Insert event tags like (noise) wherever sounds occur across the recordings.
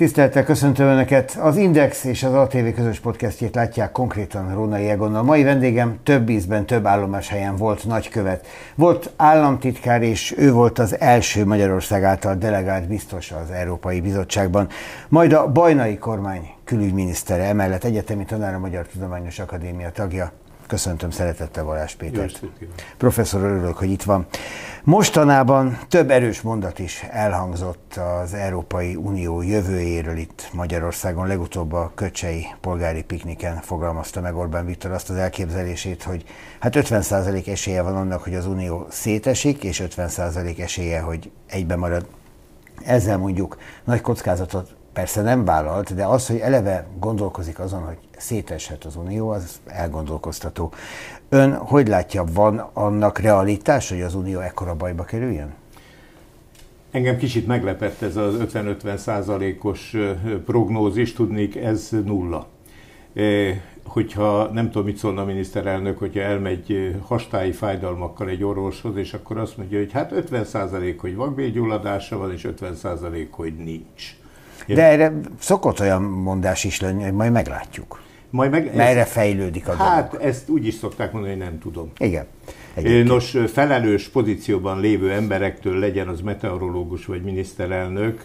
Tisztelettel köszöntöm Önöket! Az Index és az ATV közös podcastjét látják konkrétan Rónai Egonnal. Mai vendégem több ízben, több állomás helyen volt nagykövet. Volt államtitkár, és ő volt az első Magyarország által delegált biztos az Európai Bizottságban. Majd a bajnai kormány külügyminisztere, emellett egyetemi tanár Magyar Tudományos Akadémia tagja. Köszöntöm szeretettel Balázs Pétert. Professzor, örülök, hogy itt van. Mostanában több erős mondat is elhangzott az Európai Unió jövőjéről itt Magyarországon. Legutóbb a Köcsei polgári pikniken fogalmazta meg Orbán Viktor azt az elképzelését, hogy hát 50% esélye van annak, hogy az Unió szétesik, és 50% esélye, hogy egybe marad. Ezzel mondjuk nagy kockázatot persze nem vállalt, de az, hogy eleve gondolkozik azon, hogy széteshet az Unió, az elgondolkoztató. Ön hogy látja, van annak realitás, hogy az Unió ekkora bajba kerüljön? Engem kicsit meglepett ez az 50-50 százalékos prognózis, tudnék ez nulla. Hogyha nem tudom, mit szólna a miniszterelnök, hogyha elmegy hastái fájdalmakkal egy orvoshoz, és akkor azt mondja, hogy hát 50 százalék, hogy vakbélgyulladása van, és 50 százalék, hogy nincs. De erre szokott olyan mondás is lenni, hogy majd meglátjuk. Majd meg, Merre ez, fejlődik a Hát dolog. ezt úgy is szokták mondani, hogy nem tudom. Igen. Egyébként. Nos, felelős pozícióban lévő emberektől, legyen az meteorológus vagy miniszterelnök,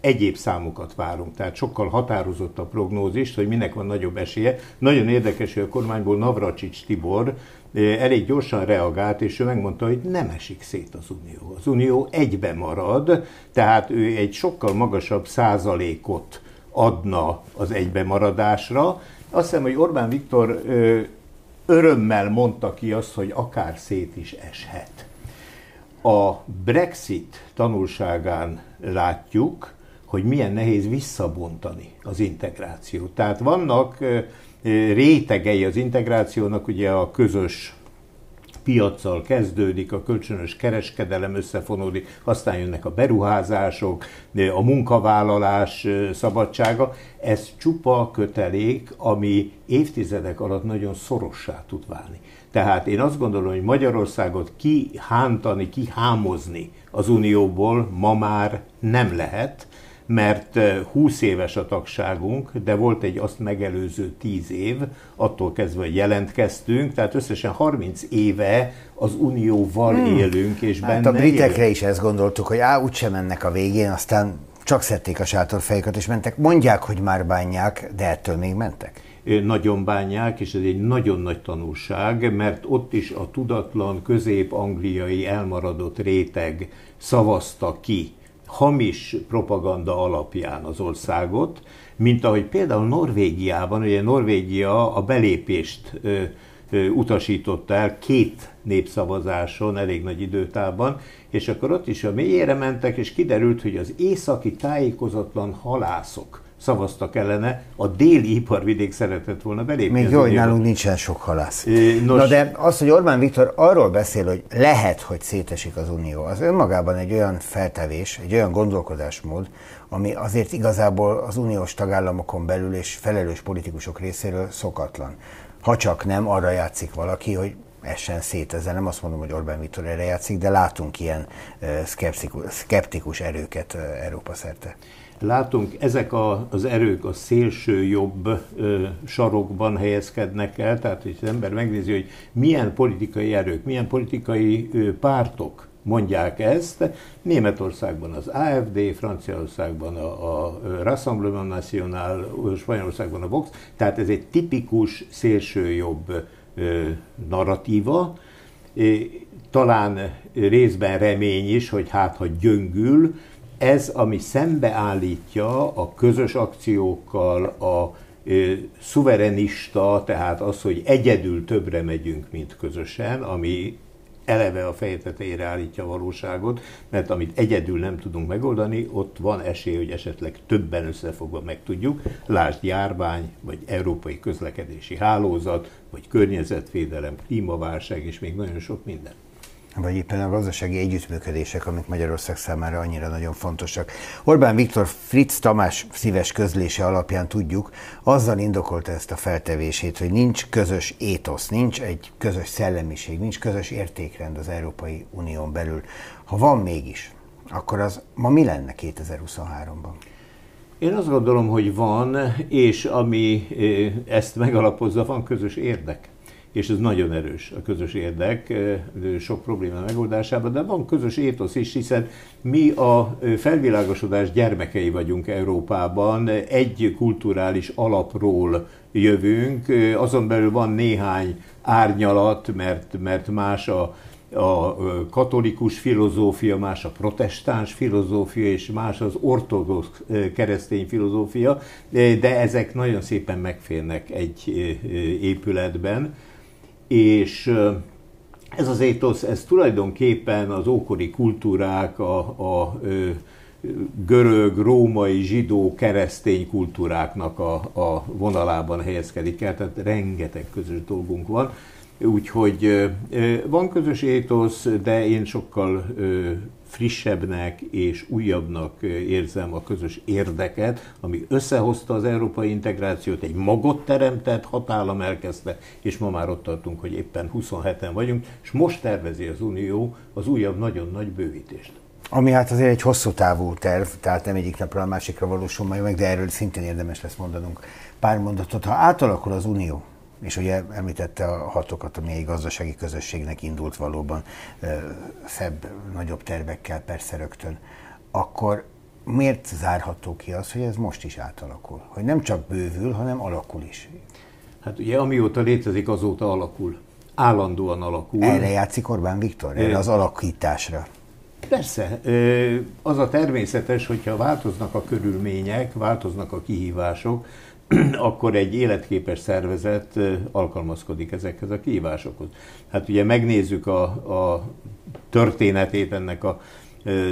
egyéb számokat várunk, tehát sokkal határozott a prognózist, hogy minek van nagyobb esélye. Nagyon érdekes, hogy a kormányból Navracsics Tibor elég gyorsan reagált, és ő megmondta, hogy nem esik szét az Unió. Az Unió egybe marad, tehát ő egy sokkal magasabb százalékot adna az egybemaradásra. Azt hiszem, hogy Orbán Viktor örömmel mondta ki azt, hogy akár szét is eshet. A Brexit tanulságán látjuk, hogy milyen nehéz visszabontani az integrációt. Tehát vannak rétegei az integrációnak, ugye a közös piaccal kezdődik, a kölcsönös kereskedelem összefonódik, aztán jönnek a beruházások, a munkavállalás szabadsága. Ez csupa kötelék, ami évtizedek alatt nagyon szorossá tud válni. Tehát én azt gondolom, hogy Magyarországot kihántani, kihámozni az Unióból ma már nem lehet, mert 20 éves a tagságunk, de volt egy azt megelőző 10 év, attól kezdve, hogy jelentkeztünk, tehát összesen 30 éve az unióval hmm. élünk, és hát benne a britekre élünk. is ezt gondoltuk, hogy á, úgysem mennek a végén, aztán csak szedték a sátorfejüket, és mentek. Mondják, hogy már bánják, de ettől még mentek nagyon bánják, és ez egy nagyon nagy tanulság, mert ott is a tudatlan közép-angliai elmaradott réteg szavazta ki hamis propaganda alapján az országot, mint ahogy például Norvégiában, ugye Norvégia a belépést ö, ö, utasította el két népszavazáson, elég nagy időtában, és akkor ott is a mélyére mentek, és kiderült, hogy az északi tájékozatlan halászok szavaztak ellene, a déli iparvidék szeretett volna belépni. Még jó, hogy nálunk nincsen sok halász. Nos, Na de az, hogy Orbán Viktor arról beszél, hogy lehet, hogy szétesik az Unió, az önmagában egy olyan feltevés, egy olyan gondolkodásmód, ami azért igazából az uniós tagállamokon belül és felelős politikusok részéről szokatlan. Ha csak nem arra játszik valaki, hogy essen szét. Ezzel nem azt mondom, hogy Orbán Viktor erre játszik, de látunk ilyen szkeptikus erőket Európa szerte látunk, ezek a, az erők a szélső jobb ö, sarokban helyezkednek el, tehát hogy az ember megnézi, hogy milyen politikai erők, milyen politikai ö, pártok mondják ezt. Németországban az AFD, Franciaországban a, a Rassemblement National, Spanyolországban a Vox, tehát ez egy tipikus szélsőjobb ö, narratíva. Talán részben remény is, hogy hát ha gyöngül, ez, ami szembeállítja a közös akciókkal, a szuverenista, tehát az, hogy egyedül többre megyünk, mint közösen, ami eleve a feje tetejére állítja a valóságot, mert amit egyedül nem tudunk megoldani, ott van esély, hogy esetleg többen összefogva meg tudjuk. Lásd járvány, vagy európai közlekedési hálózat, vagy környezetvédelem, klímaválság, és még nagyon sok minden vagy éppen a gazdasági együttműködések, amik Magyarország számára annyira nagyon fontosak. Orbán Viktor Fritz Tamás szíves közlése alapján tudjuk, azzal indokolta ezt a feltevését, hogy nincs közös étosz, nincs egy közös szellemiség, nincs közös értékrend az Európai Unión belül. Ha van mégis, akkor az ma mi lenne 2023-ban? Én azt gondolom, hogy van, és ami ezt megalapozza, van közös érdek és ez nagyon erős a közös érdek sok probléma megoldásában, de van közös étosz is, hiszen mi a felvilágosodás gyermekei vagyunk Európában, egy kulturális alapról jövünk, azon belül van néhány árnyalat, mert, mert más a, a katolikus filozófia, más a protestáns filozófia, és más az ortodox keresztény filozófia, de ezek nagyon szépen megférnek egy épületben és ez az étosz, ez tulajdonképpen az ókori kultúrák, a, a görög, római, zsidó, keresztény kultúráknak a, a vonalában helyezkedik el, tehát rengeteg közös dolgunk van. Úgyhogy van közös étosz, de én sokkal frissebbnek és újabbnak érzem a közös érdeket, ami összehozta az európai integrációt, egy magot teremtett, hatállam elkezdte, és ma már ott tartunk, hogy éppen 27-en vagyunk, és most tervezi az Unió az újabb nagyon nagy bővítést. Ami hát azért egy hosszú távú terv, tehát nem egyik napra a másikra valósul majd meg, de erről szintén érdemes lesz mondanunk pár mondatot. Ha átalakul az Unió, és ugye említette a hatokat, ami egy gazdasági közösségnek indult valóban szebb, nagyobb tervekkel persze rögtön, akkor miért zárható ki az, hogy ez most is átalakul? Hogy nem csak bővül, hanem alakul is. Hát ugye amióta létezik, azóta alakul. Állandóan alakul. Erre játszik Orbán Viktor? Erre az alakításra? Persze. Az a természetes, hogyha változnak a körülmények, változnak a kihívások, (clears throat) akkor egy életképes szervezet alkalmazkodik ezekhez a kihívásokhoz. Hát ugye megnézzük a, a történetét ennek a,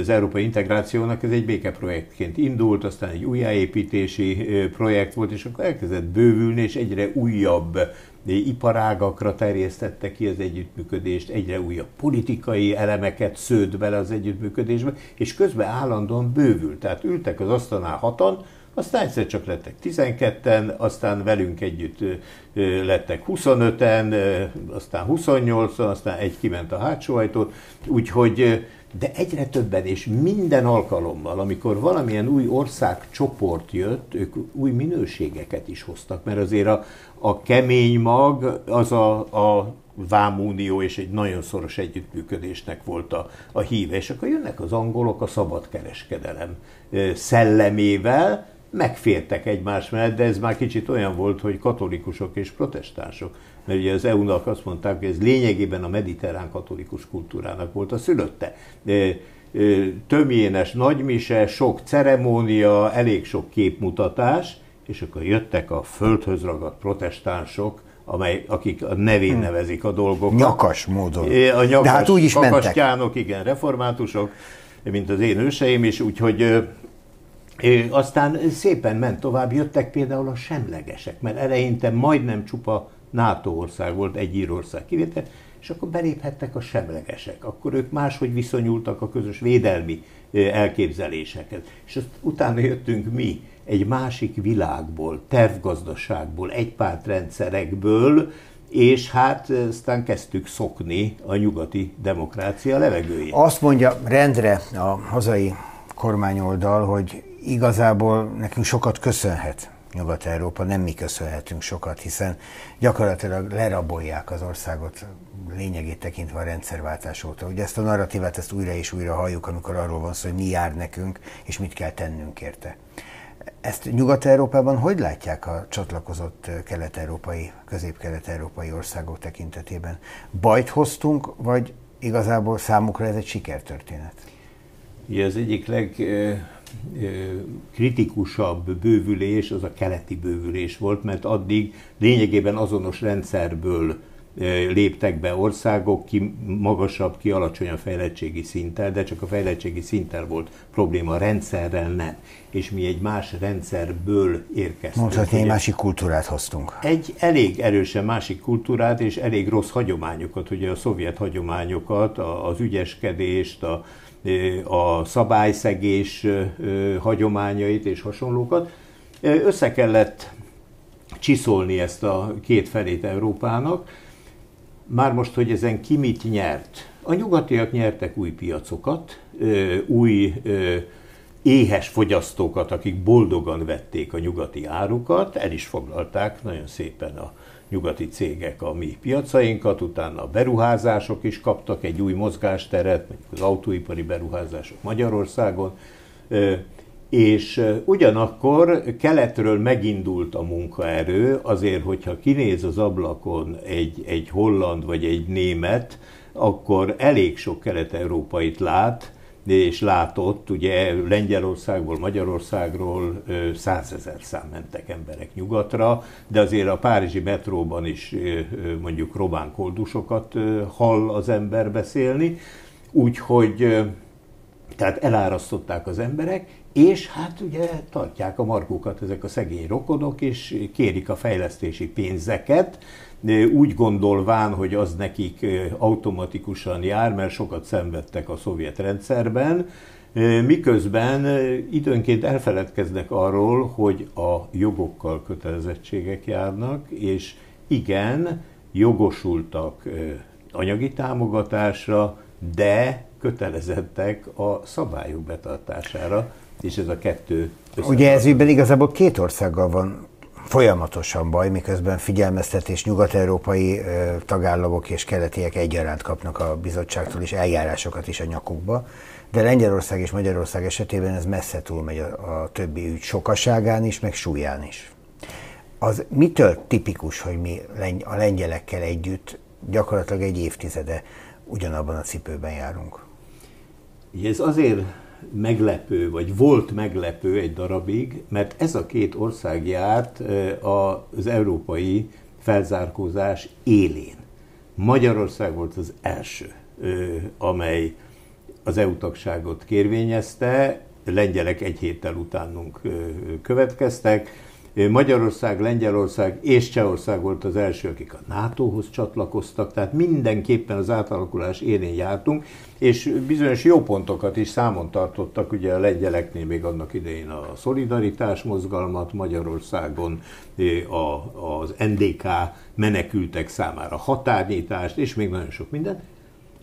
az európai integrációnak, ez egy békeprojektként indult, aztán egy újjáépítési projekt volt, és akkor elkezdett bővülni, és egyre újabb iparágakra terjesztette ki az együttműködést, egyre újabb politikai elemeket szőtt bele az együttműködésbe, és közben állandóan bővült. Tehát ültek az asztalnál hatan, aztán egyszer csak lettek 12-en, aztán velünk együtt lettek 25-en, aztán 28-an, aztán egy kiment a hátsó ajtót, úgyhogy de egyre többen, és minden alkalommal, amikor valamilyen új országcsoport jött, ők új minőségeket is hoztak, mert azért a, a kemény mag az a, a vámunió és egy nagyon szoros együttműködésnek volt a, a híve. És akkor jönnek az angolok a szabadkereskedelem szellemével, megfértek egymás mellett, de ez már kicsit olyan volt, hogy katolikusok és protestánsok. Mert ugye az EU-nak azt mondták, hogy ez lényegében a mediterrán katolikus kultúrának volt a szülötte. Tömjénes nagymise, sok ceremónia, elég sok képmutatás, és akkor jöttek a földhöz ragadt protestánsok, amely, akik a nevén hm. nevezik a dolgokat. Nyakas módon. A nyakas, De hát úgy is mentek. igen, reformátusok, mint az én őseim is, úgyhogy aztán szépen ment tovább, jöttek például a semlegesek, mert eleinte majdnem csupa NATO ország volt, egy Írország kivétel, és akkor beléphettek a semlegesek. Akkor ők máshogy viszonyultak a közös védelmi elképzelésekhez. És azt utána jöttünk mi, egy másik világból, tervgazdaságból, egypártrendszerekből, és hát aztán kezdtük szokni a nyugati demokrácia levegőjét. Azt mondja rendre a hazai kormányoldal, hogy igazából nekünk sokat köszönhet Nyugat-Európa, nem mi köszönhetünk sokat, hiszen gyakorlatilag lerabolják az országot lényegét tekintve a rendszerváltás óta. Ugye ezt a narratívát ezt újra és újra halljuk, amikor arról van szó, hogy mi jár nekünk, és mit kell tennünk érte. Ezt Nyugat-Európában hogy látják a csatlakozott kelet-európai, közép-kelet-európai országok tekintetében? Bajt hoztunk, vagy igazából számukra ez egy sikertörténet? Ja, az egyik leg kritikusabb bővülés az a keleti bővülés volt, mert addig lényegében azonos rendszerből léptek be országok ki magasabb, ki alacsonyabb fejlettségi szinttel, de csak a fejlettségi szinttel volt probléma, a rendszerrel nem. És mi egy más rendszerből érkeztünk. Mondhatni, egy másik kultúrát hoztunk. Egy elég erősen másik kultúrát, és elég rossz hagyományokat, ugye a szovjet hagyományokat, az ügyeskedést, a, a szabályszegés hagyományait és hasonlókat. Össze kellett csiszolni ezt a két felét Európának. Már most, hogy ezen ki mit nyert? A nyugatiak nyertek új piacokat, új éhes fogyasztókat, akik boldogan vették a nyugati árukat, el is foglalták nagyon szépen a nyugati cégek a mi piacainkat, utána a beruházások is kaptak egy új mozgásteret, mondjuk az autóipari beruházások Magyarországon, és ugyanakkor keletről megindult a munkaerő, azért, hogyha kinéz az ablakon egy, egy holland vagy egy német, akkor elég sok kelet-európait lát, és látott, ugye Lengyelországból, Magyarországról százezer szám mentek emberek nyugatra, de azért a párizsi metróban is mondjuk román koldusokat hall az ember beszélni, úgyhogy tehát elárasztották az emberek, és hát ugye tartják a markukat ezek a szegény rokonok, és kérik a fejlesztési pénzeket, úgy gondolván, hogy az nekik automatikusan jár, mert sokat szenvedtek a szovjet rendszerben, miközben időnként elfeledkeznek arról, hogy a jogokkal kötelezettségek járnak, és igen, jogosultak anyagi támogatásra, de kötelezettek a szabályok betartására, és ez a kettő Ugye ez ügyben igazából két országgal van folyamatosan baj, miközben figyelmeztetés nyugat-európai tagállamok és keletiek egyaránt kapnak a bizottságtól is eljárásokat is a nyakukba, de Lengyelország és Magyarország esetében ez messze túlmegy a, a többi ügy sokaságán is, meg súlyán is. Az mitől tipikus, hogy mi a lengyelekkel együtt gyakorlatilag egy évtizede ugyanabban a cipőben járunk? Ez azért meglepő, vagy volt meglepő egy darabig, mert ez a két ország járt az európai felzárkózás élén. Magyarország volt az első, amely az EU tagságot kérvényezte, lengyelek egy héttel utánunk következtek, Magyarország, Lengyelország és Csehország volt az első, akik a NATO-hoz csatlakoztak, tehát mindenképpen az átalakulás élén jártunk, és bizonyos jó pontokat is számon tartottak, ugye a lengyeleknél még annak idején a szolidaritás mozgalmat, Magyarországon a, az NDK menekültek számára határnyítást, és még nagyon sok minden.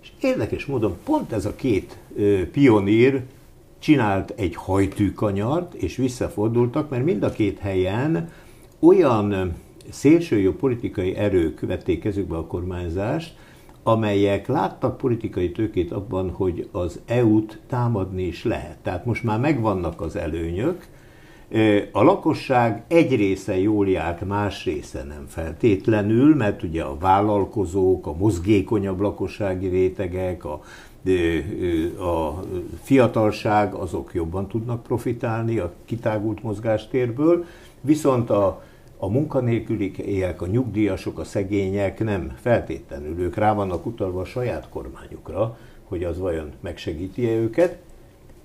És érdekes módon pont ez a két pionír csinált egy hajtűkanyart, és visszafordultak, mert mind a két helyen olyan szélsőjobb politikai erők vették kezükbe a kormányzást, amelyek láttak politikai tőkét abban, hogy az EU-t támadni is lehet. Tehát most már megvannak az előnyök, a lakosság egy része jól járt, más része nem feltétlenül, mert ugye a vállalkozók, a mozgékonyabb lakossági rétegek, a a fiatalság azok jobban tudnak profitálni a kitágult mozgástérből, viszont a, a munkanélküliek, a nyugdíjasok, a szegények nem feltétlenül, ők rá vannak utalva a saját kormányukra, hogy az vajon megsegíti-e őket,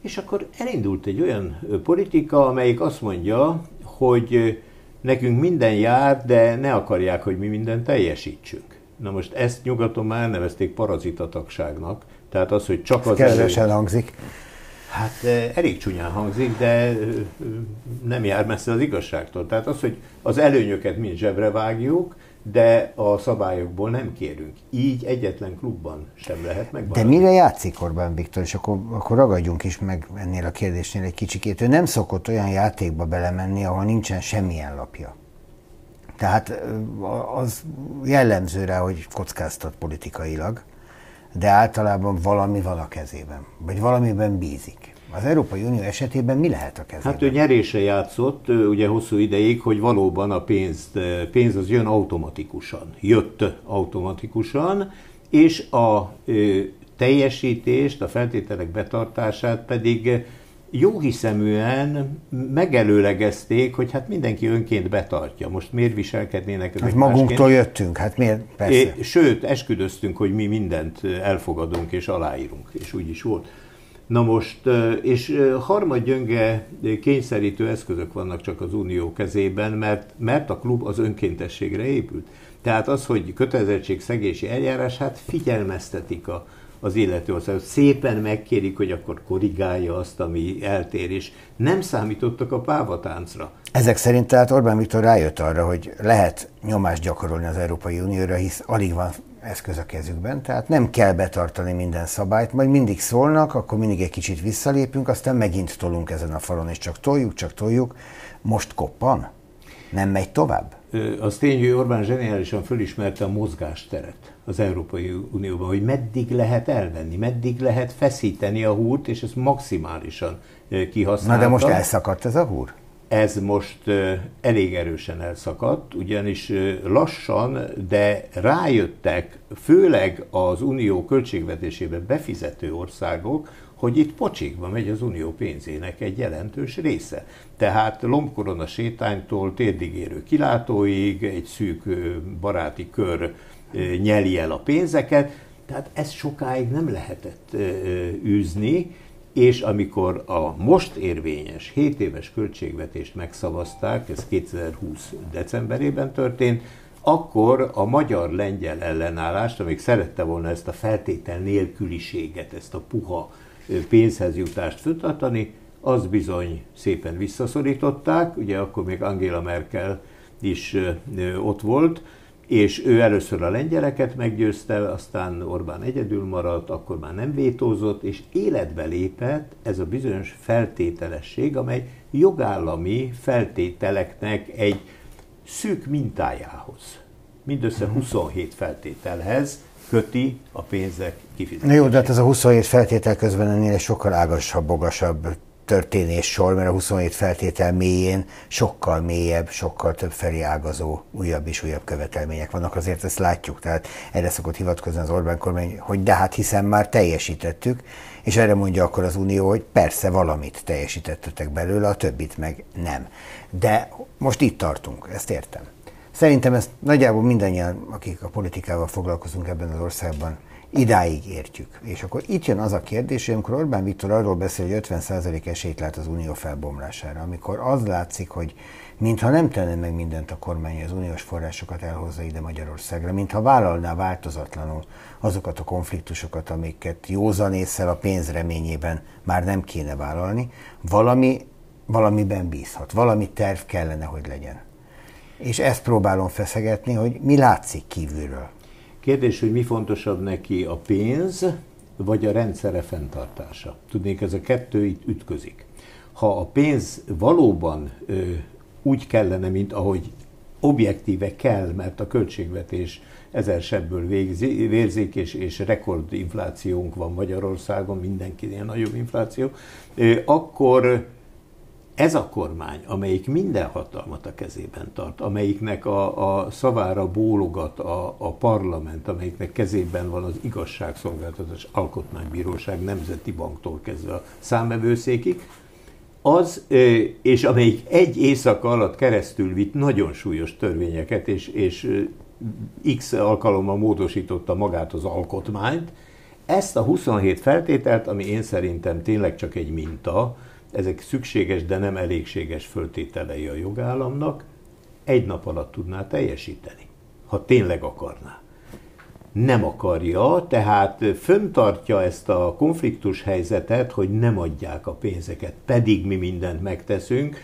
és akkor elindult egy olyan politika, amelyik azt mondja, hogy nekünk minden jár, de ne akarják, hogy mi mindent teljesítsünk. Na most ezt nyugaton már nevezték parazitatagságnak, tehát az, hogy csak az... Kedvesen elő... hangzik. Hát elég csúnyán hangzik, de nem jár messze az igazságtól. Tehát az, hogy az előnyöket mind zsebre vágjuk, de a szabályokból nem kérünk. Így egyetlen klubban sem lehet meg. De mire játszik Orbán Viktor, és akkor, akkor ragadjunk is meg ennél a kérdésnél egy kicsikét. Ő nem szokott olyan játékba belemenni, ahol nincsen semmilyen lapja. Tehát eh, az jellemző rá, hogy kockáztat politikailag de általában valami van a kezében, vagy valamiben bízik. Az Európai Unió esetében mi lehet a kezében? Hát ő nyerésre játszott ugye hosszú ideig, hogy valóban a pénz, pénz az jön automatikusan, jött automatikusan, és a teljesítést, a feltételek betartását pedig jó hiszeműen megelőlegezték, hogy hát mindenki önként betartja. Most miért viselkednének ezek hát magunktól másként? jöttünk, hát miért? Persze. É, sőt, esküdöztünk, hogy mi mindent elfogadunk és aláírunk, és úgy is volt. Na most, és harmadgyönge kényszerítő eszközök vannak csak az unió kezében, mert, mert a klub az önkéntességre épült. Tehát az, hogy szegési eljárás, hát figyelmeztetik a, az illető országot. Szépen megkérik, hogy akkor korrigálja azt, ami eltér, és nem számítottak a pávatáncra. Ezek szerint tehát Orbán Viktor rájött arra, hogy lehet nyomást gyakorolni az Európai Unióra, hisz alig van eszköz a kezükben, tehát nem kell betartani minden szabályt, majd mindig szólnak, akkor mindig egy kicsit visszalépünk, aztán megint tolunk ezen a falon, és csak toljuk, csak toljuk. Most koppan? Nem megy tovább? Az tény, hogy Orbán zseniálisan fölismerte a mozgásteret az Európai Unióban, hogy meddig lehet elvenni, meddig lehet feszíteni a húrt, és ezt maximálisan kihasználta. Na de most elszakadt ez a húr? Ez most elég erősen elszakadt, ugyanis lassan, de rájöttek, főleg az unió költségvetésébe befizető országok, hogy itt pocsékba megy az unió pénzének egy jelentős része. Tehát lombkorona sétánytól térdigérő kilátóig egy szűk baráti kör nyeli el a pénzeket, tehát ezt sokáig nem lehetett űzni, és amikor a most érvényes 7 éves költségvetést megszavazták, ez 2020 decemberében történt, akkor a magyar-lengyel ellenállást, amíg szerette volna ezt a feltétel nélküliséget, ezt a puha pénzhez jutást föntartani, az bizony szépen visszaszorították, ugye akkor még Angela Merkel is ott volt, és ő először a lengyeleket meggyőzte, aztán Orbán egyedül maradt, akkor már nem vétózott, és életbe lépett ez a bizonyos feltételesség, amely jogállami feltételeknek egy szűk mintájához, mindössze 27 mhm. feltételhez köti a pénzek kifizetését. Jó, de hát ez a 27 feltétel közben ennél sokkal ágasabb, bogasabb történés sor, mert a 27 feltétel mélyén sokkal mélyebb, sokkal több felé ágazó újabb és újabb követelmények vannak, azért ezt látjuk. Tehát erre szokott hivatkozni az Orbán kormány, hogy de hát hiszen már teljesítettük, és erre mondja akkor az Unió, hogy persze valamit teljesítettetek belőle, a többit meg nem. De most itt tartunk, ezt értem. Szerintem ezt nagyjából mindannyian, akik a politikával foglalkozunk ebben az országban, idáig értjük. És akkor itt jön az a kérdés, hogy amikor Orbán Viktor arról beszél, hogy 50% esélyt lát az unió felbomlására, amikor az látszik, hogy mintha nem tenne meg mindent a kormány, az uniós forrásokat elhozza ide Magyarországra, mintha vállalná változatlanul azokat a konfliktusokat, amiket józanésszel a pénz reményében már nem kéne vállalni, valami, valamiben bízhat, valami terv kellene, hogy legyen. És ezt próbálom feszegetni, hogy mi látszik kívülről. Kérdés, hogy mi fontosabb neki, a pénz vagy a rendszere fenntartása. Tudnék, ez a kettő itt ütközik. Ha a pénz valóban ö, úgy kellene, mint ahogy objektíve kell, mert a költségvetés ezer sebből végzi, vérzik, és, és rekordinflációnk van Magyarországon, mindenkinél nagyobb infláció, akkor ez a kormány, amelyik minden hatalmat a kezében tart, amelyiknek a, a szavára bólogat a, a parlament, amelyiknek kezében van az igazságszolgáltatás, alkotmánybíróság, nemzeti banktól kezdve a számvevőszékig, az, és amelyik egy éjszaka alatt keresztül vitt nagyon súlyos törvényeket, és, és x alkalommal módosította magát az alkotmányt, ezt a 27 feltételt, ami én szerintem tényleg csak egy minta, ezek szükséges, de nem elégséges föltételei a jogállamnak, egy nap alatt tudná teljesíteni, ha tényleg akarná. Nem akarja, tehát föntartja ezt a konfliktus helyzetet, hogy nem adják a pénzeket, pedig mi mindent megteszünk.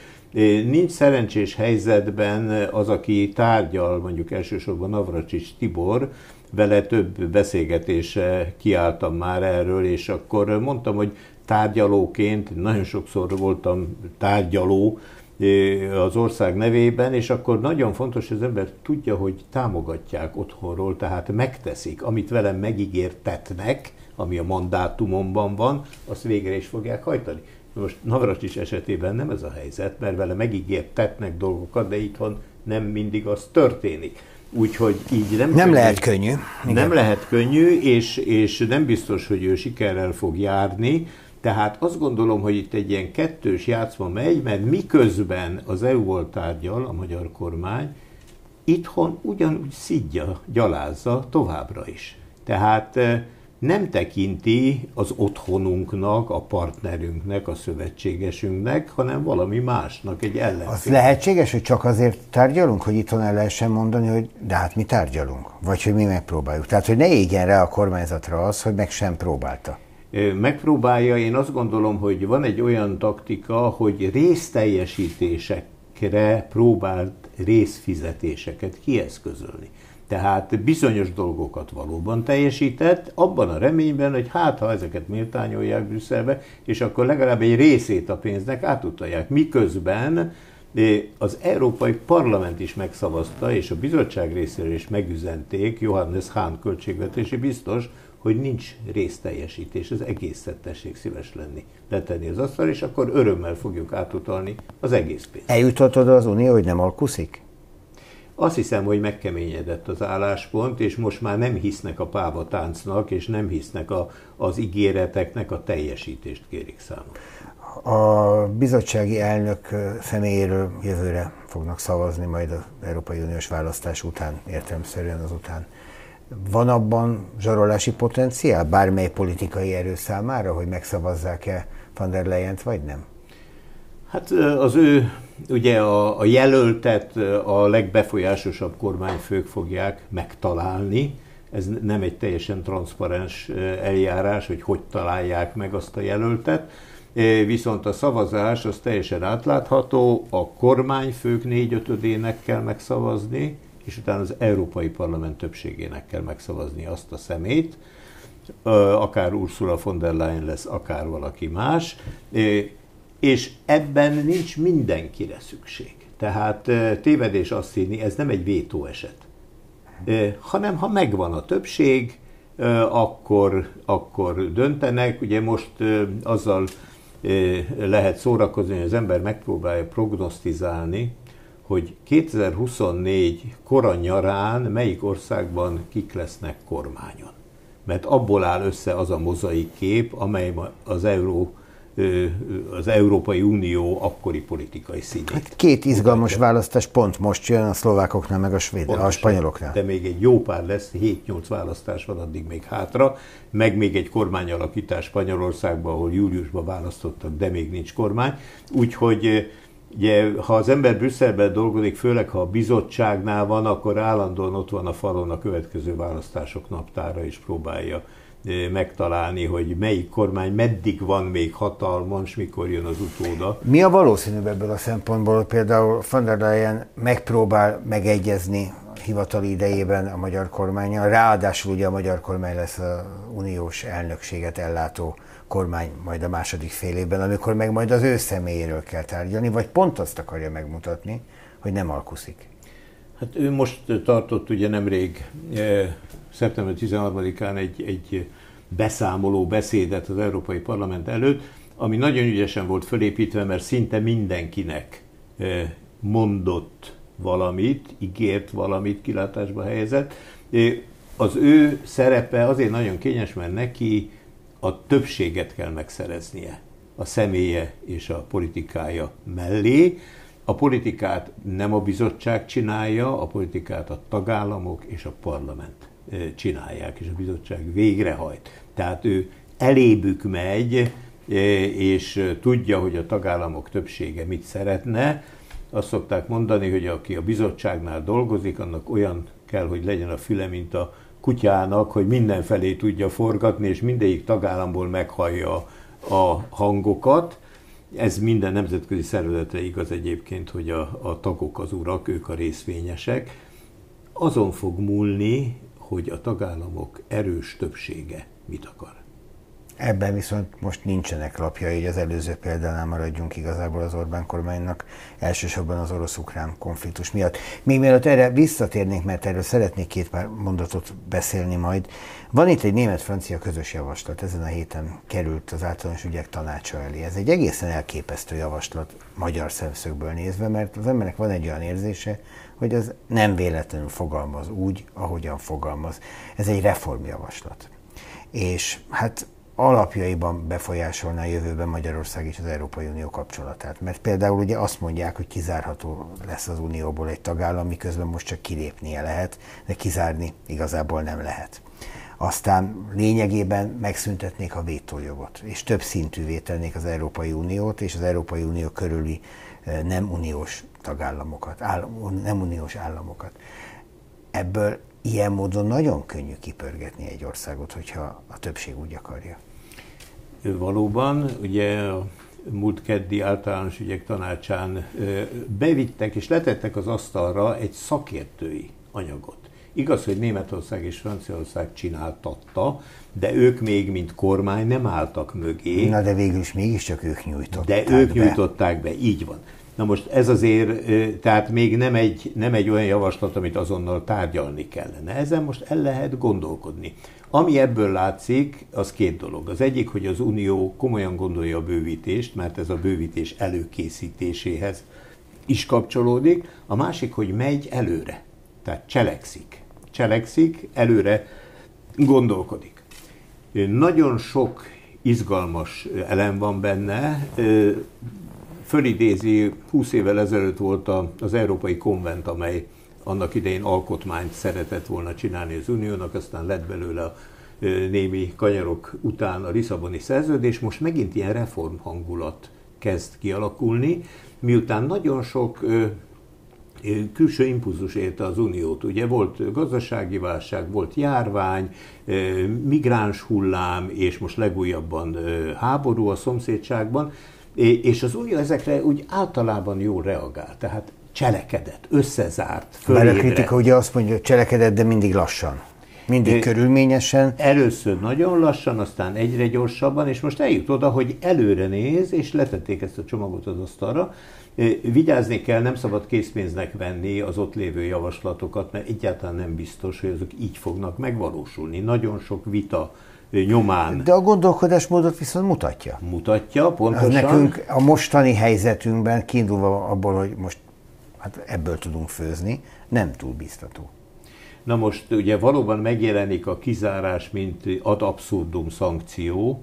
Nincs szerencsés helyzetben az, aki tárgyal, mondjuk elsősorban Navracsics Tibor, vele több beszélgetése kiálltam már erről, és akkor mondtam, hogy tárgyalóként, nagyon sokszor voltam tárgyaló eh, az ország nevében, és akkor nagyon fontos, hogy az ember tudja, hogy támogatják otthonról, tehát megteszik, amit velem megígértetnek, ami a mandátumomban van, azt végre is fogják hajtani. Most Navracsics esetében nem ez a helyzet, mert vele megígértetnek dolgokat, de itthon nem mindig az történik. Úgyhogy így nem, nem könnyű, lehet könnyű. Igen. Nem lehet könnyű, és, és nem biztos, hogy ő sikerrel fog járni. Tehát azt gondolom, hogy itt egy ilyen kettős játszma megy, mert miközben az EU-val tárgyal a magyar kormány, itthon ugyanúgy szidja, gyalázza továbbra is. Tehát eh, nem tekinti az otthonunknak, a partnerünknek, a szövetségesünknek, hanem valami másnak, egy ellenfél. Az lehetséges, hogy csak azért tárgyalunk, hogy itthon el lehessen mondani, hogy de hát mi tárgyalunk, vagy hogy mi megpróbáljuk. Tehát, hogy ne égjen rá a kormányzatra az, hogy meg sem próbálta megpróbálja, én azt gondolom, hogy van egy olyan taktika, hogy részteljesítésekre próbált részfizetéseket kieszközölni. Tehát bizonyos dolgokat valóban teljesített, abban a reményben, hogy hát, ha ezeket méltányolják Brüsszelbe, és akkor legalább egy részét a pénznek átutalják. Miközben az Európai Parlament is megszavazta, és a bizottság részéről is megüzenték, Johannes Hahn költségvetési biztos, hogy nincs részteljesítés, az egészet tessék szíves lenni, letenni az asztal, és akkor örömmel fogjuk átutalni az egész pénzt. Eljutott oda az Unió, hogy nem alkuszik? Azt hiszem, hogy megkeményedett az álláspont, és most már nem hisznek a páva táncnak, és nem hisznek a, az ígéreteknek, a teljesítést kérik számon. A bizottsági elnök személyéről jövőre fognak szavazni majd az Európai Uniós választás után, értelemszerűen azután. Van abban zsarolási potenciál bármely politikai erő számára, hogy megszavazzák-e van der leyen vagy nem? Hát az ő, ugye a, a jelöltet a legbefolyásosabb kormányfők fogják megtalálni. Ez nem egy teljesen transzparens eljárás, hogy hogy találják meg azt a jelöltet. Viszont a szavazás az teljesen átlátható, a kormányfők négyötödének kell megszavazni, és utána az Európai Parlament többségének kell megszavazni azt a szemét, akár Ursula von der Leyen lesz, akár valaki más, és ebben nincs mindenkire szükség. Tehát tévedés azt hinni, ez nem egy vétó eset, hanem ha megvan a többség, akkor, akkor döntenek. Ugye most azzal lehet szórakozni, hogy az ember megpróbálja prognosztizálni, hogy 2024 kora nyarán melyik országban kik lesznek kormányon. Mert abból áll össze az a mozaik kép, amely az euró az Európai Unió akkori politikai színét. Hát két izgalmas mutatja. választás pont most jön a szlovákoknál, meg a, svéd, a spanyoloknál. De még egy jó pár lesz, 7-8 választás van addig még hátra, meg még egy kormányalakítás Spanyolországban, ahol júliusban választottak, de még nincs kormány. Úgyhogy Ugye, ha az ember Brüsszelben dolgozik, főleg ha a bizottságnál van, akkor állandóan ott van a falon a következő választások naptára, és próbálja megtalálni, hogy melyik kormány meddig van még hatalmon, és mikor jön az utóda. Mi a valószínűbb ebből a szempontból, például von der Leyen megpróbál megegyezni hivatali idejében a magyar kormányon, ráadásul ugye a magyar kormány lesz a uniós elnökséget ellátó kormány majd a második fél évben, amikor meg majd az ő személyéről kell tárgyalni, vagy pont azt akarja megmutatni, hogy nem alkuszik. Hát ő most tartott ugye nemrég, eh, szeptember 13-án egy, egy beszámoló beszédet az Európai Parlament előtt, ami nagyon ügyesen volt fölépítve, mert szinte mindenkinek eh, mondott valamit, ígért valamit, kilátásba helyezett. Az ő szerepe azért nagyon kényes, mert neki a többséget kell megszereznie a személye és a politikája mellé. A politikát nem a bizottság csinálja, a politikát a tagállamok és a parlament csinálják, és a bizottság végrehajt. Tehát ő elébük megy, és tudja, hogy a tagállamok többsége mit szeretne. Azt szokták mondani, hogy aki a bizottságnál dolgozik, annak olyan kell, hogy legyen a füle, mint a kutyának, hogy mindenfelé tudja forgatni, és mindegyik tagállamból meghallja a hangokat. Ez minden nemzetközi szervezetre igaz egyébként, hogy a, a tagok az urak, ők a részvényesek. Azon fog múlni, hogy a tagállamok erős többsége mit akar. Ebben viszont most nincsenek lapjai, így az előző példánál maradjunk igazából az Orbán kormánynak, elsősorban az orosz-ukrán konfliktus miatt. Még mielőtt erre visszatérnénk, mert erről szeretnék két pár mondatot beszélni majd. Van itt egy német-francia közös javaslat, ezen a héten került az általános ügyek tanácsa elé. Ez egy egészen elképesztő javaslat magyar szemszögből nézve, mert az embernek van egy olyan érzése, hogy az nem véletlenül fogalmaz úgy, ahogyan fogalmaz. Ez egy reformjavaslat. És hát alapjaiban befolyásolná a jövőben Magyarország és az Európai Unió kapcsolatát. Mert például ugye azt mondják, hogy kizárható lesz az Unióból egy tagállam, miközben most csak kilépnie lehet, de kizárni igazából nem lehet. Aztán lényegében megszüntetnék a vétójogot, és több szintűvé tennék az Európai Uniót és az Európai Unió körüli eh, nem uniós tagállamokat, állam, nem uniós államokat. Ebből ilyen módon nagyon könnyű kipörgetni egy országot, hogyha a többség úgy akarja. Valóban, ugye a múlt keddi általános ügyek tanácsán bevittek és letettek az asztalra egy szakértői anyagot. Igaz, hogy Németország és Franciaország csináltatta, de ők még, mint kormány nem álltak mögé. Na de végül is mégiscsak ők nyújtották De ők be. nyújtották be, így van. Na most ez azért, tehát még nem egy, nem egy olyan javaslat, amit azonnal tárgyalni kellene. Ezen most el lehet gondolkodni. Ami ebből látszik, az két dolog. Az egyik, hogy az Unió komolyan gondolja a bővítést, mert ez a bővítés előkészítéséhez is kapcsolódik. A másik, hogy megy előre, tehát cselekszik. Cselekszik, előre gondolkodik. Nagyon sok izgalmas elem van benne. Fölidézi, 20 évvel ezelőtt volt az Európai Konvent, amely annak idején alkotmányt szeretett volna csinálni az Uniónak, aztán lett belőle a némi kanyarok után a Lisszaboni szerződés, most megint ilyen reformhangulat kezd kialakulni, miután nagyon sok külső impulzus érte az Uniót. Ugye volt gazdasági válság, volt járvány, migráns hullám, és most legújabban háború a szomszédságban, és az Unió ezekre úgy általában jól reagál. Tehát cselekedett, összezárt, fölébre. Mert a kritika ugye azt mondja, hogy cselekedett, de mindig lassan. Mindig é, körülményesen. Először nagyon lassan, aztán egyre gyorsabban, és most eljut oda, hogy előre néz, és letették ezt a csomagot az asztalra. Vigyázni kell, nem szabad készpénznek venni az ott lévő javaslatokat, mert egyáltalán nem biztos, hogy azok így fognak megvalósulni. Nagyon sok vita nyomán. De a gondolkodásmódot viszont mutatja. Mutatja, pontosan. Az nekünk a mostani helyzetünkben kiindulva abból, hogy most hát ebből tudunk főzni, nem túl biztató. Na most ugye valóban megjelenik a kizárás, mint ad abszurdum szankció.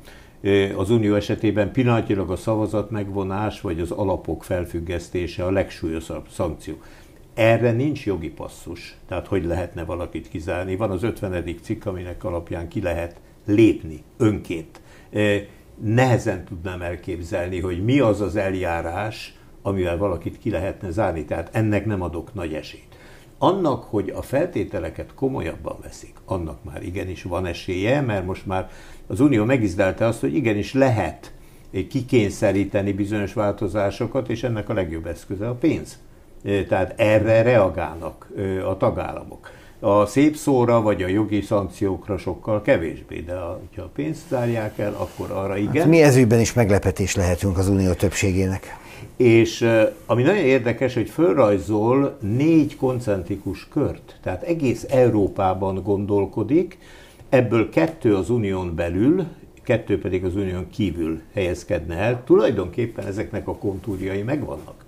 Az Unió esetében pillanatilag a szavazat megvonás vagy az alapok felfüggesztése a legsúlyosabb szankció. Erre nincs jogi passzus, tehát hogy lehetne valakit kizárni. Van az 50. cikk, aminek alapján ki lehet lépni önként. Nehezen tudnám elképzelni, hogy mi az az eljárás, amivel valakit ki lehetne zárni, tehát ennek nem adok nagy esélyt. Annak, hogy a feltételeket komolyabban veszik, annak már igenis van esélye, mert most már az Unió megizdelte azt, hogy igenis lehet kikényszeríteni bizonyos változásokat, és ennek a legjobb eszköze a pénz. Tehát erre reagálnak a tagállamok. A szép szóra vagy a jogi szankciókra sokkal kevésbé, de ha a pénzt zárják el, akkor arra igen. Hát mi ezügyben is meglepetés lehetünk az unió többségének. És ami nagyon érdekes, hogy fölrajzol négy koncentrikus kört, tehát egész Európában gondolkodik, ebből kettő az unión belül, kettő pedig az unión kívül helyezkedne el. Tulajdonképpen ezeknek a kontúrjai megvannak.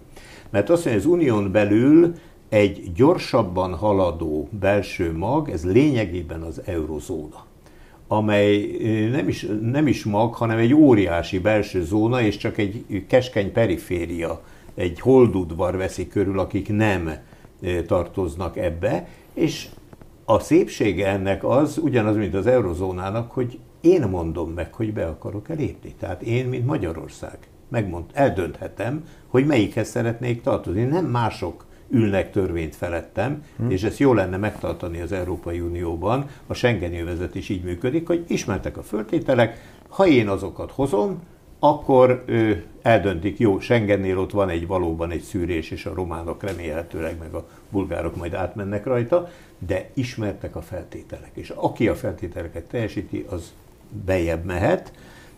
Mert azt mondja, hogy az unión belül egy gyorsabban haladó belső mag, ez lényegében az eurozóna amely nem is, nem is mag, hanem egy óriási belső zóna, és csak egy keskeny periféria, egy holdudvar veszi körül, akik nem tartoznak ebbe, és a szépsége ennek az, ugyanaz, mint az eurozónának, hogy én mondom meg, hogy be akarok elépni. Tehát én, mint Magyarország, megmond, eldönthetem, hogy melyikhez szeretnék tartozni. Nem mások ülnek törvényt felettem, hmm. és ezt jó lenne megtartani az Európai Unióban, a Schengen jövezet is így működik, hogy ismertek a föltételek, ha én azokat hozom, akkor ö, eldöntik, jó, Schengennél ott van egy valóban egy szűrés, és a románok remélhetőleg, meg a bulgárok majd átmennek rajta, de ismertek a feltételek. És aki a feltételeket teljesíti, az bejebb mehet.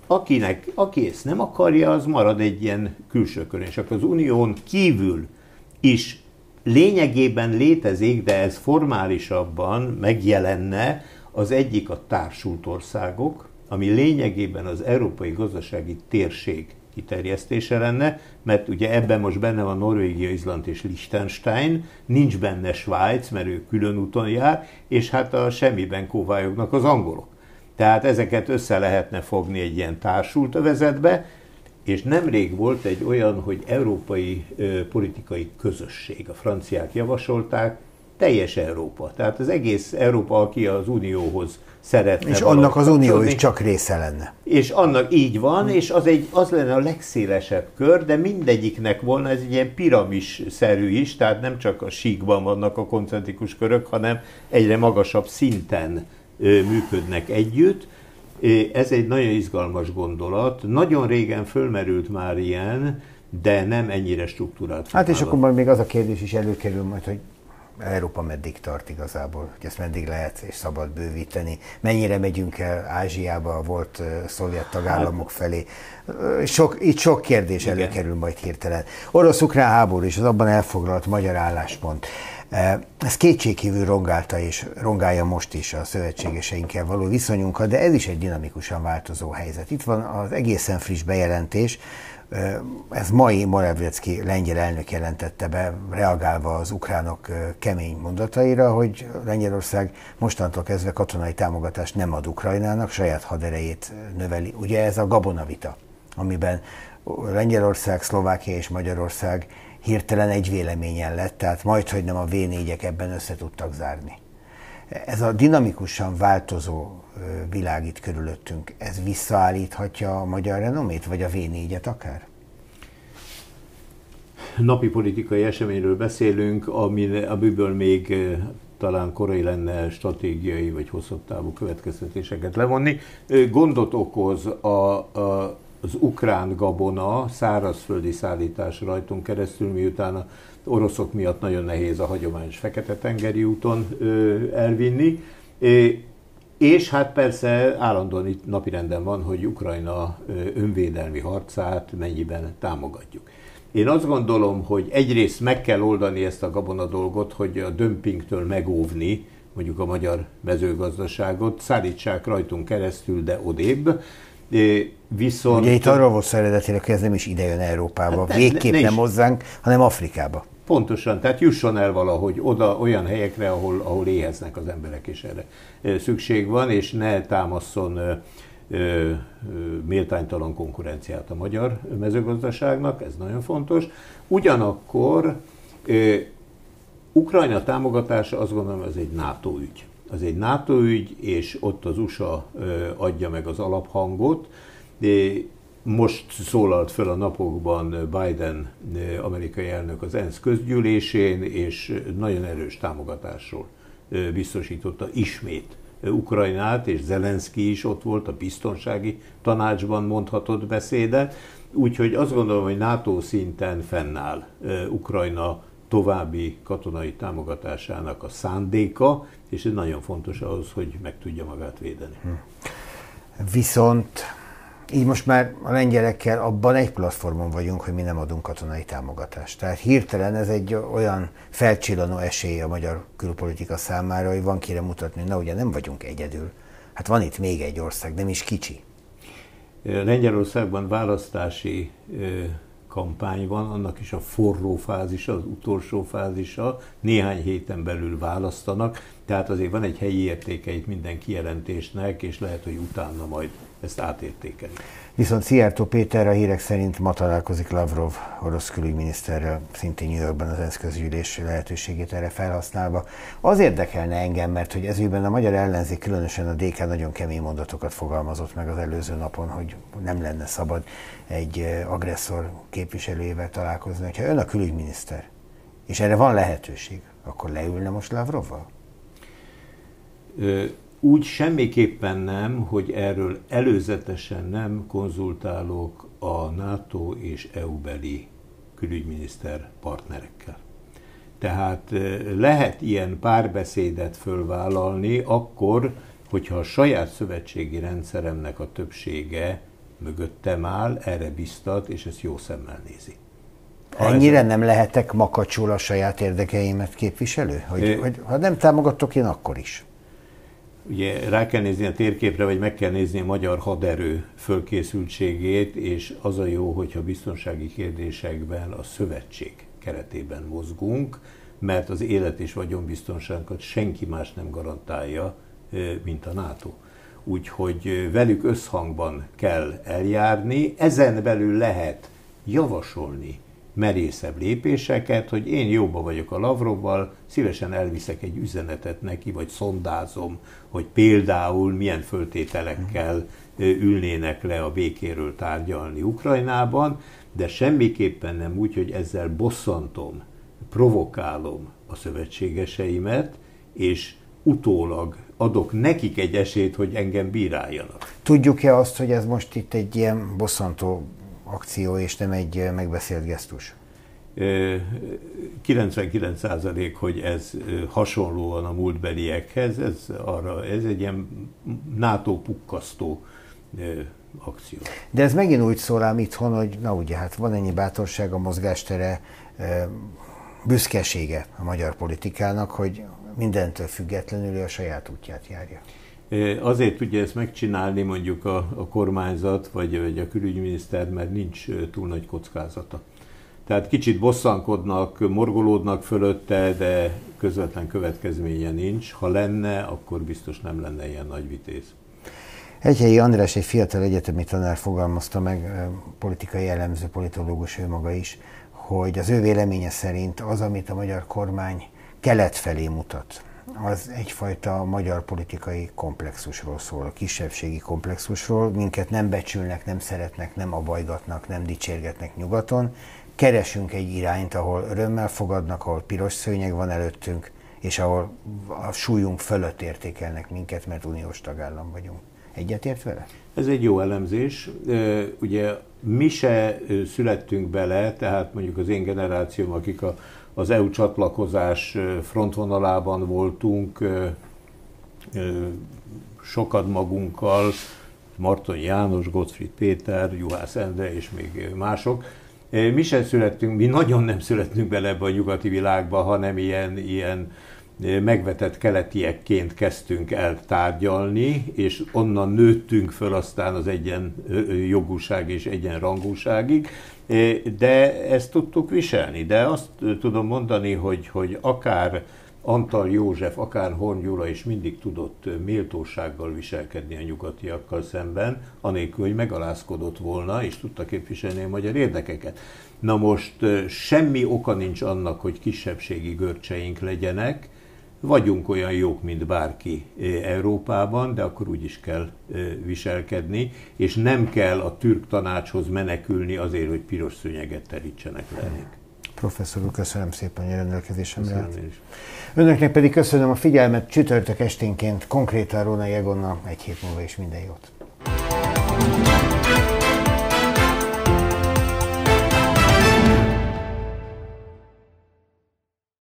Akinek, aki ezt nem akarja, az marad egy ilyen külső körön. És akkor az unión kívül is lényegében létezik, de ez formálisabban megjelenne az egyik a társult országok, ami lényegében az európai gazdasági térség kiterjesztése lenne, mert ugye ebben most benne van Norvégia, Izland és Liechtenstein, nincs benne Svájc, mert ő külön úton jár, és hát a semmiben kóvályognak az angolok. Tehát ezeket össze lehetne fogni egy ilyen társult övezetbe, és nemrég volt egy olyan, hogy európai ö, politikai közösség, a franciák javasolták, teljes Európa. Tehát az egész Európa, aki az Unióhoz szeretne. És annak az Unió is csak része lenne. És annak így van, és az, egy, az lenne a legszélesebb kör, de mindegyiknek volna ez egy ilyen piramis-szerű is, tehát nem csak a síkban vannak a koncentrikus körök, hanem egyre magasabb szinten ö, működnek együtt ez egy nagyon izgalmas gondolat. Nagyon régen fölmerült már ilyen, de nem ennyire struktúrált. Hát és akkor majd még az a kérdés is előkerül majd, hogy Európa meddig tart igazából, hogy ezt meddig lehet és szabad bővíteni, mennyire megyünk el Ázsiába, a volt szovjet tagállamok felé. Sok, itt sok kérdés Igen. előkerül majd hirtelen. Orosz-ukrán háború és az abban elfoglalt magyar álláspont. Ez kétségkívül rongálta és rongálja most is a szövetségeseinkkel való viszonyunkat, de ez is egy dinamikusan változó helyzet. Itt van az egészen friss bejelentés, ez mai Morawiecki lengyel elnök jelentette be, reagálva az ukránok kemény mondataira, hogy Lengyelország mostantól kezdve katonai támogatást nem ad Ukrajnának, saját haderejét növeli. Ugye ez a gabonavita, amiben Lengyelország, Szlovákia és Magyarország hirtelen egy véleményen lett, tehát majd, hogy nem a V4-ek ebben össze tudtak zárni. Ez a dinamikusan változó világ itt körülöttünk, ez visszaállíthatja a magyar renomét, vagy a V4-et akár? Napi politikai eseményről beszélünk, amiből még talán korai lenne stratégiai vagy hosszabb távú következtetéseket levonni. Gondot okoz a, a, az ukrán gabona szárazföldi szállítás rajtunk keresztül, miután a oroszok miatt nagyon nehéz a hagyományos Fekete-tengeri úton elvinni. És hát persze állandóan itt napirenden van, hogy Ukrajna önvédelmi harcát mennyiben támogatjuk. Én azt gondolom, hogy egyrészt meg kell oldani ezt a gabona dolgot, hogy a dömpingtől megóvni mondjuk a magyar mezőgazdaságot, szállítsák rajtunk keresztül, de odébb. Viszont... Ugye itt arról volt eredetileg, hogy ez nem is ide jön Európába, hát végképp ne, nem hozzánk, hanem Afrikába. Pontosan, tehát jusson el valahogy oda olyan helyekre, ahol, ahol éheznek az emberek, és erre szükség van, és ne támaszon méltánytalan konkurenciát a magyar mezőgazdaságnak, ez nagyon fontos. Ugyanakkor Ukrajna támogatása azt gondolom, ez egy NATO ügy. Az egy NATO ügy, és ott az USA adja meg az alaphangot. Most szólalt fel a napokban Biden amerikai elnök az ENSZ közgyűlésén, és nagyon erős támogatásról biztosította ismét Ukrajnát, és Zelenszky is ott volt a biztonsági tanácsban mondhatott beszédet. Úgyhogy azt gondolom, hogy NATO szinten fennáll Ukrajna további katonai támogatásának a szándéka, és ez nagyon fontos ahhoz, hogy meg tudja magát védeni. Hm. Viszont így most már a lengyelekkel abban egy platformon vagyunk, hogy mi nem adunk katonai támogatást. Tehát hirtelen ez egy olyan felcsillanó esély a magyar külpolitika számára, hogy van kire mutatni, hogy na ugye nem vagyunk egyedül. Hát van itt még egy ország, nem is kicsi. Lengyelországban választási kampány van, annak is a forró fázisa, az utolsó fázisa, néhány héten belül választanak, tehát azért van egy helyi értéke itt minden kijelentésnek, és lehet, hogy utána majd ezt átértékeli. Viszont Szijjártó Péter a hírek szerint ma találkozik Lavrov orosz külügyminiszterrel, szintén New Yorkban az ENSZ közgyűlés lehetőségét erre felhasználva. Az érdekelne engem, mert hogy ezügyben a magyar ellenzék, különösen a DK nagyon kemény mondatokat fogalmazott meg az előző napon, hogy nem lenne szabad egy agresszor képviselőjével találkozni. Ha ön a külügyminiszter, és erre van lehetőség, akkor leülne most Lavrovval? Úgy semmiképpen nem, hogy erről előzetesen nem konzultálok a NATO és EU-beli külügyminiszter partnerekkel. Tehát lehet ilyen párbeszédet fölvállalni akkor, hogyha a saját szövetségi rendszeremnek a többsége mögöttem áll, erre biztat, és ezt jó szemmel nézi. Ha Ennyire ez... nem lehetek makacsul a saját érdekeimet képviselő? Hogy, é... hogy ha nem támogatok én, akkor is ugye rá kell nézni a térképre, vagy meg kell nézni a magyar haderő fölkészültségét, és az a jó, hogyha biztonsági kérdésekben a szövetség keretében mozgunk, mert az élet és vagyonbiztonságunkat senki más nem garantálja, mint a NATO. Úgyhogy velük összhangban kell eljárni, ezen belül lehet javasolni merészebb lépéseket, hogy én jóba vagyok a Lavrovval, szívesen elviszek egy üzenetet neki, vagy szondázom, hogy például milyen föltételekkel ülnének le a békéről tárgyalni Ukrajnában, de semmiképpen nem úgy, hogy ezzel bosszantom, provokálom a szövetségeseimet, és utólag adok nekik egy esélyt, hogy engem bíráljanak. Tudjuk-e azt, hogy ez most itt egy ilyen bosszantó akció, és nem egy megbeszélt gesztus? 99% hogy ez hasonlóan a múltbeliekhez, ez, arra, ez egy ilyen NATO pukkasztó akció. De ez megint úgy szól ám itthon, hogy na ugye, hát van ennyi bátorság, a mozgástere, büszkesége a magyar politikának, hogy mindentől függetlenül a saját útját járja. Azért tudja ezt megcsinálni mondjuk a, a kormányzat vagy, vagy a külügyminiszter, mert nincs túl nagy kockázata. Tehát kicsit bosszankodnak, morgolódnak fölötte, de közvetlen következménye nincs. Ha lenne, akkor biztos nem lenne ilyen nagy vitéz. Egyhelyi András, egy fiatal egyetemi tanár fogalmazta meg, politikai elemző, politológus ő maga is, hogy az ő véleménye szerint az, amit a magyar kormány kelet felé mutat, az egyfajta magyar politikai komplexusról szól, a kisebbségi komplexusról. Minket nem becsülnek, nem szeretnek, nem abajgatnak, nem dicsérgetnek nyugaton. Keresünk egy irányt, ahol örömmel fogadnak, ahol piros szőnyeg van előttünk, és ahol a súlyunk fölött értékelnek minket, mert uniós tagállam vagyunk. Egyetért vele? Ez egy jó elemzés. Ugye mi se születtünk bele, tehát mondjuk az én generációm, akik a, az EU csatlakozás frontvonalában voltunk, sokat magunkkal, Marton János, Gottfried Péter, Juhász Endre és még mások. Mi sem születtünk, mi nagyon nem születtünk bele ebbe a nyugati világba, hanem ilyen, ilyen megvetett keletiekként kezdtünk el tárgyalni, és onnan nőttünk föl aztán az egyenjogúság és egyenrangúságig, de ezt tudtuk viselni. De azt tudom mondani, hogy, hogy akár Antal József, akár Horn Gyula is mindig tudott méltósággal viselkedni a nyugatiakkal szemben, anélkül, hogy megalázkodott volna, és tudta képviselni a magyar érdekeket. Na most semmi oka nincs annak, hogy kisebbségi görcseink legyenek, vagyunk olyan jók, mint bárki eh, Európában, de akkor úgy is kell eh, viselkedni, és nem kell a türk tanácshoz menekülni azért, hogy piros szőnyeget terítsenek le. Professzor úr, köszönöm szépen, hogy rendelkezésemre állt. Önöknek pedig köszönöm a figyelmet, csütörtök esténként konkrétan Róna Jegonna, egy hét múlva is minden jót.